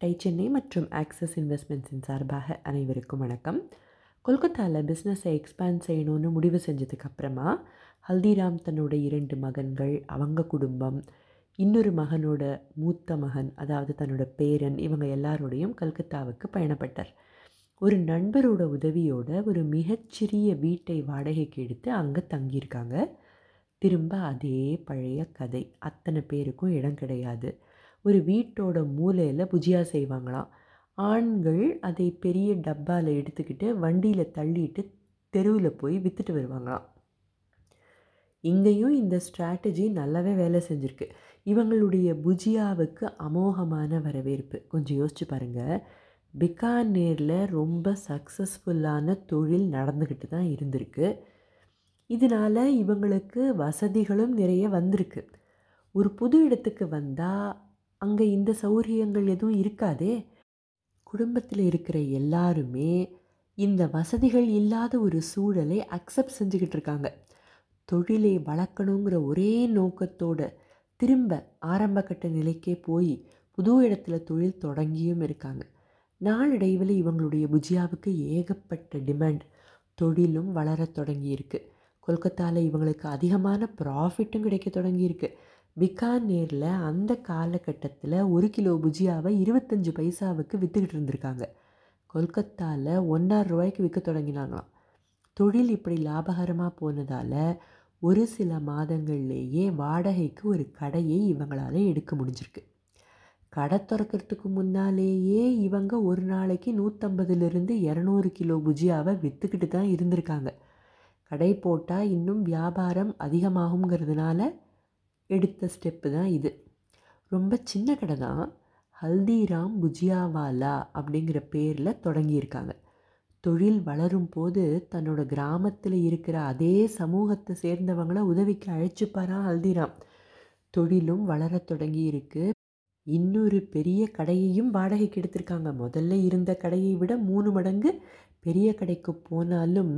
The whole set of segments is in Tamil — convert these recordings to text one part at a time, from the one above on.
டை சென்னை மற்றும் ஆக்சிஸ் இன்வெஸ்ட்மெண்ட்ஸின் சார்பாக அனைவருக்கும் வணக்கம். கொல்கத்தாவில் பிஸ்னஸை எக்ஸ்பேண்ட் செய்யணும்னு முடிவு செஞ்சதுக்கு அப்புறமா ஹல்திராம் தன்னோட இரண்டு மகன்கள் அவங்க குடும்பம் இன்னொரு மகனோட மூத்த மகன் அதாவது தன்னோட பேரன் இவங்க எல்லாரோடையும் கல்கத்தாவுக்கு பயணப்பட்டார். ஒரு நண்பரோட உதவியோட ஒரு மிகச்சிறிய வீட்டை வாடகைக்கு எடுத்து அங்கே தங்கியிருக்காங்க. திரும்ப அதே பழைய கதை. அத்தனை பேருக்கும் இடம் கிடையாது. ஒரு வீட்டோட மூலையில் புஜியா செய்வாங்களாம். ஆண்கள் அதை பெரிய டப்பாவில் எடுத்துக்கிட்டு வண்டியில் தள்ளிட்டு தெருவில் போய் விற்றுட்டு வருவாங்களாம். இங்கேயும் இந்த ஸ்ட்ராட்டஜி நல்லாவே வேலை செஞ்சுருக்கு. இவங்களுடைய புஜியாவுக்கு அமோகமான வரவேற்பு. கொஞ்சம் யோசிச்சு பாருங்கள் பிகானேரில் ரொம்ப சக்ஸஸ்ஃபுல்லான தொழில் நடந்துக்கிட்டு தான் இருந்திருக்கு. இதனால் இவங்களுக்கு வசதிகளும் நிறைய வந்திருக்கு. ஒரு புது இடத்துக்கு வந்தால் அங்கே இந்த சௌகரியங்கள் எதுவும் இருக்காதே? குடும்பத்தில் இருக்கிற எல்லாருமே இந்த வசதிகள் இல்லாத ஒரு சூழலை அக்செப்ட் செஞ்சுக்கிட்டு இருக்காங்க. தொழிலை வளர்க்கணுங்கிற ஒரே நோக்கத்தோட திரும்ப ஆரம்பக்கட்ட நிலைக்கே போய் புது இடத்துல தொழில் தொடங்கியும் இருக்காங்க. நாளடைவில் இவங்களுடைய புஜியாவுக்கு ஏகப்பட்ட டிமாண்ட். தொழிலும் வளர தொடங்கியிருக்கு. கொல்கத்தாவில் இவங்களுக்கு அதிகமான ப்ராஃபிட்டும் கிடைக்க தொடங்கியிருக்கு. பிகானேரில் அந்த காலகட்டத்தில் ஒரு கிலோ புஜியாவை இருபத்தஞ்சி பைசாவுக்கு விற்றுக்கிட்டு இருந்திருக்காங்க. கொல்கத்தாவில் ஒன்றாறு ரூபாய்க்கு விற்க தொடங்கினாங்களாம். தொழில் இப்படி லாபகரமாக போனதால் ஒரு சில மாதங்கள்லேயே வாடகைக்கு ஒரு கடையை இவங்களால் எடுக்க முடிஞ்சிருக்கு. கடை திறக்கிறதுக்கு முன்னாலேயே இவங்க ஒரு நாளைக்கு நூற்றம்பதுலேருந்து இரநூறு கிலோ புஜியாவை விற்றுக்கிட்டு தான் இருந்திருக்காங்க. கடை போட்டால் இன்னும் வியாபாரம் அதிகமாகுங்கிறதுனால எடுத்த ஸ்டெப்பு தான் இது. ரொம்ப சின்ன கடை தான் ஹல்திராம் புஜியாவாலா அப்படிங்கிற பேரில் தொடங்கியிருக்காங்க. தொழில் வளரும் போது தன்னோட கிராமத்தில் இருக்கிற அதே சமூகத்தை சேர்ந்தவங்கள உதவிக்கு அழைச்சிப்பாரா ஹல்திராம். தொழிலும் வளர தொடங்கி இருக்கு இன்னொரு பெரிய கடையையும் வாடகைக்கு எடுத்திருக்காங்க. முதல்ல இருந்த கடையை விட மூணு மடங்கு பெரிய கடைக்கு போனாலும்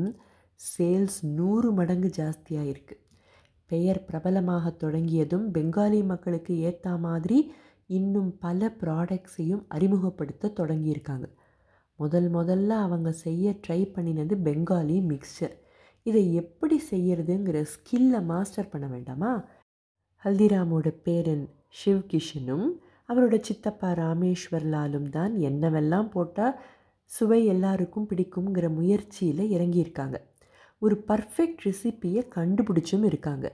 சேல்ஸ் நூறு மடங்கு ஜாஸ்தியாக இருக்குது பெயர் பிரபலமாக தொடங்கியதும் பெங்காலி மக்களுக்கு ஏற்ற மாதிரி இன்னும் பல ப்ராடக்ட்ஸையும் அறிமுகப்படுத்த தொடங்கியிருக்காங்க. முதல் முதல்ல அவங்க செய்ய ட்ரை பண்ணினது பெங்காலி மிக்சர் இதை எப்படி செய்யறதுங்கிற ஸ்கில்லை மாஸ்டர் பண்ண வேண்டாமா? ஹல்திராமோட பேரன் ஷிவ் கிஷனும் அவரோட சித்தப்பா ராமேஸ்வர்லாலும் தான் என்னவெல்லாம் போட்டால் சுவை எல்லாருக்கும் பிடிக்குங்கிற முயற்சியில் இறங்கியிருக்காங்க. ஒரு பர்ஃபெக்ட் ரெசிப்பியை கண்டுபிடிச்சும் இருக்காங்க.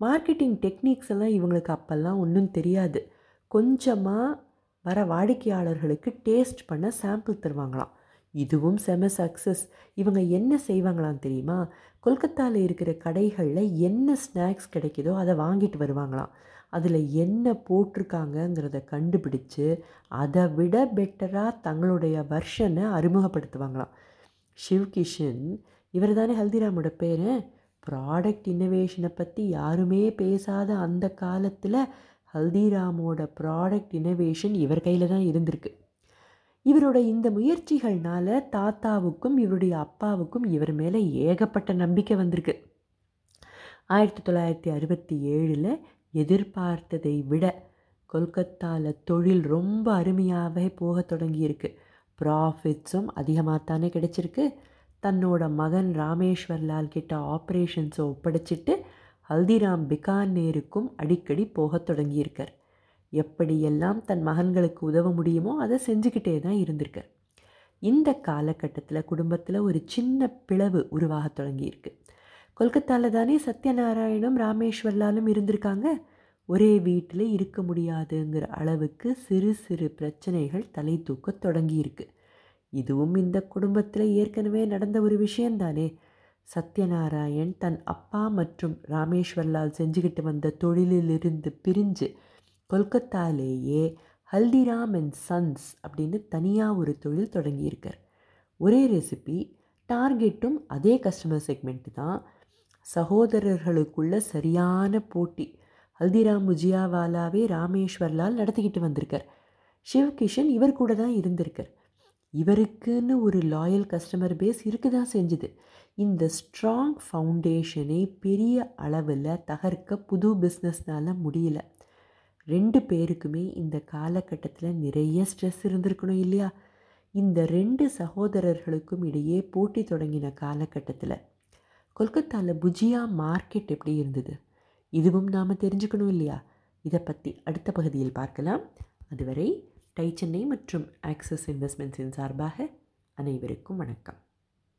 மார்க்கெட்டிங் டெக்னிக்ஸ் எல்லாம் இவங்களுக்கு அப்போல்லாம் ஒன்றும் தெரியாது. கொஞ்சமாக வர வாடிக்கையாளர்களுக்கு டேஸ்ட் பண்ண சாம்பிள் தருவாங்களாம். இதுவும் செம சக்ஸஸ் இவங்க என்ன செய்வாங்களாம் தெரியுமா? கொல்கத்தாவில் இருக்கிற கடைகளில் என்ன ஸ்நாக்ஸ் கிடைக்குதோ அதை வாங்கிட்டு வருவாங்களாம். அதில் என்ன போட்டிருக்காங்கங்கிறத கண்டுபிடிச்சு அதை விட பெட்டராக தங்களுடைய வர்ஷனை அறிமுகப்படுத்துவாங்களாம். ஷிவ்கிஷன் இவர் தானே ஹல்திராமோட பேர்? ப்ராடக்ட் இன்னோவேஷனை பற்றி யாருமே பேசாத அந்த காலத்தில் ஹல்திராமோட ப்ராடக்ட் இன்னோவேஷன் இவர் கையில் தான் இருந்திருக்கு. இவரோட இந்த முயற்சிகள்னால தாத்தாவுக்கும் இவருடைய அப்பாவுக்கும் இவர் மேலே ஏகப்பட்ட நம்பிக்கை வந்திருக்கு. ஆயிரத்தி தொள்ளாயிரத்தி அறுபத்தி ஏழில் எதிர்பார்த்ததை விட கொல்கத்தாவில் தொழில் ரொம்ப அருமையாகவே போக தொடங்கியிருக்கு. ப்ராஃபிட்ஸும் அதிகமாக தானே தன்னோட மகன் ராமேஸ்வர்லால் கிட்ட ஆப்ரேஷன்ஸை ஒப்படைச்சிட்டு ஹல்திராம் பிகானேருக்கும் அடிக்கடி போகத் தொடங்கியிருக்கார். எப்படியெல்லாம் தன் மகன்களுக்கு உதவ முடியுமோ அதை செஞ்சுக்கிட்டே தான் இருந்திருக்கார். இந்த காலகட்டத்தில் குடும்பத்தில் ஒரு சின்ன பிளவு உருவாக தொடங்கியிருக்கு. கொல்கத்தாவில் தானே சத்யநாராயணும் ராமேஸ்வர்லாலும் இருந்திருக்காங்க. ஒரே வீட்டில் இருக்க முடியாதுங்கிற அளவுக்கு சிறு சிறு பிரச்சனைகள் தலை தூக்க தொடங்கியிருக்கு. இதுவும் இந்த குடும்பத்தில் ஏற்கனவே நடந்த ஒரு விஷயந்தானே. சத்யநாராயண் தன் அப்பா மற்றும் ராமேஸ்வர்லால் செஞ்சுக்கிட்டு வந்த தொழிலிலிருந்து பிரிஞ்சு கொல்கத்தாலேயே ஹல்திராம் அண்ட் சன்ஸ் அப்படின்னு தனியாக ஒரு தொழில் தொடங்கியிருக்கார். ஒரே ரெசிபி டார்கெட்டும் அதே கஸ்டமர் செக்மெண்ட்டு தான். சகோதரர்களுக்குள்ள சரியான போட்டி. ஹல்திராம் முஜியாவாலாவே ராமேஸ்வர்லால் நடத்திக்கிட்டு வந்திருக்கார். சிவகிஷன் இவர் கூட தான் இருந்திருக்கார். இவருக்குன்னு ஒரு லாயல் கஸ்டமர் பேஸ் இருக்க தான் செஞ்சுது. இந்த ஸ்ட்ராங் ஃபவுண்டேஷனை பெரிய அளவில் தகர்க்க புது பிஸ்னஸ்னால் முடியல. ரெண்டு பேருக்குமே இந்த காலகட்டத்தில் நிறைய ஸ்ட்ரெஸ் இருந்திருக்கணும் இல்லையா? இந்த ரெண்டு சகோதரர்களுக்கும் இடையே போட்டி தொடங்கின காலகட்டத்தில் கொல்கத்தாவில் புஜியா மார்க்கெட் எப்படி இருந்தது? இதுவும் நாம் தெரிஞ்சுக்கணும் இல்லையா? இதை பற்றி அடுத்த பகுதியில் பார்க்கலாம். அதுவரை டை சென்னை மற்றும் ஆக்சிஸ் இன்வெஸ்ட்மெண்ட்ஸின் சார்பாக அனைவருக்கும் வணக்கம்.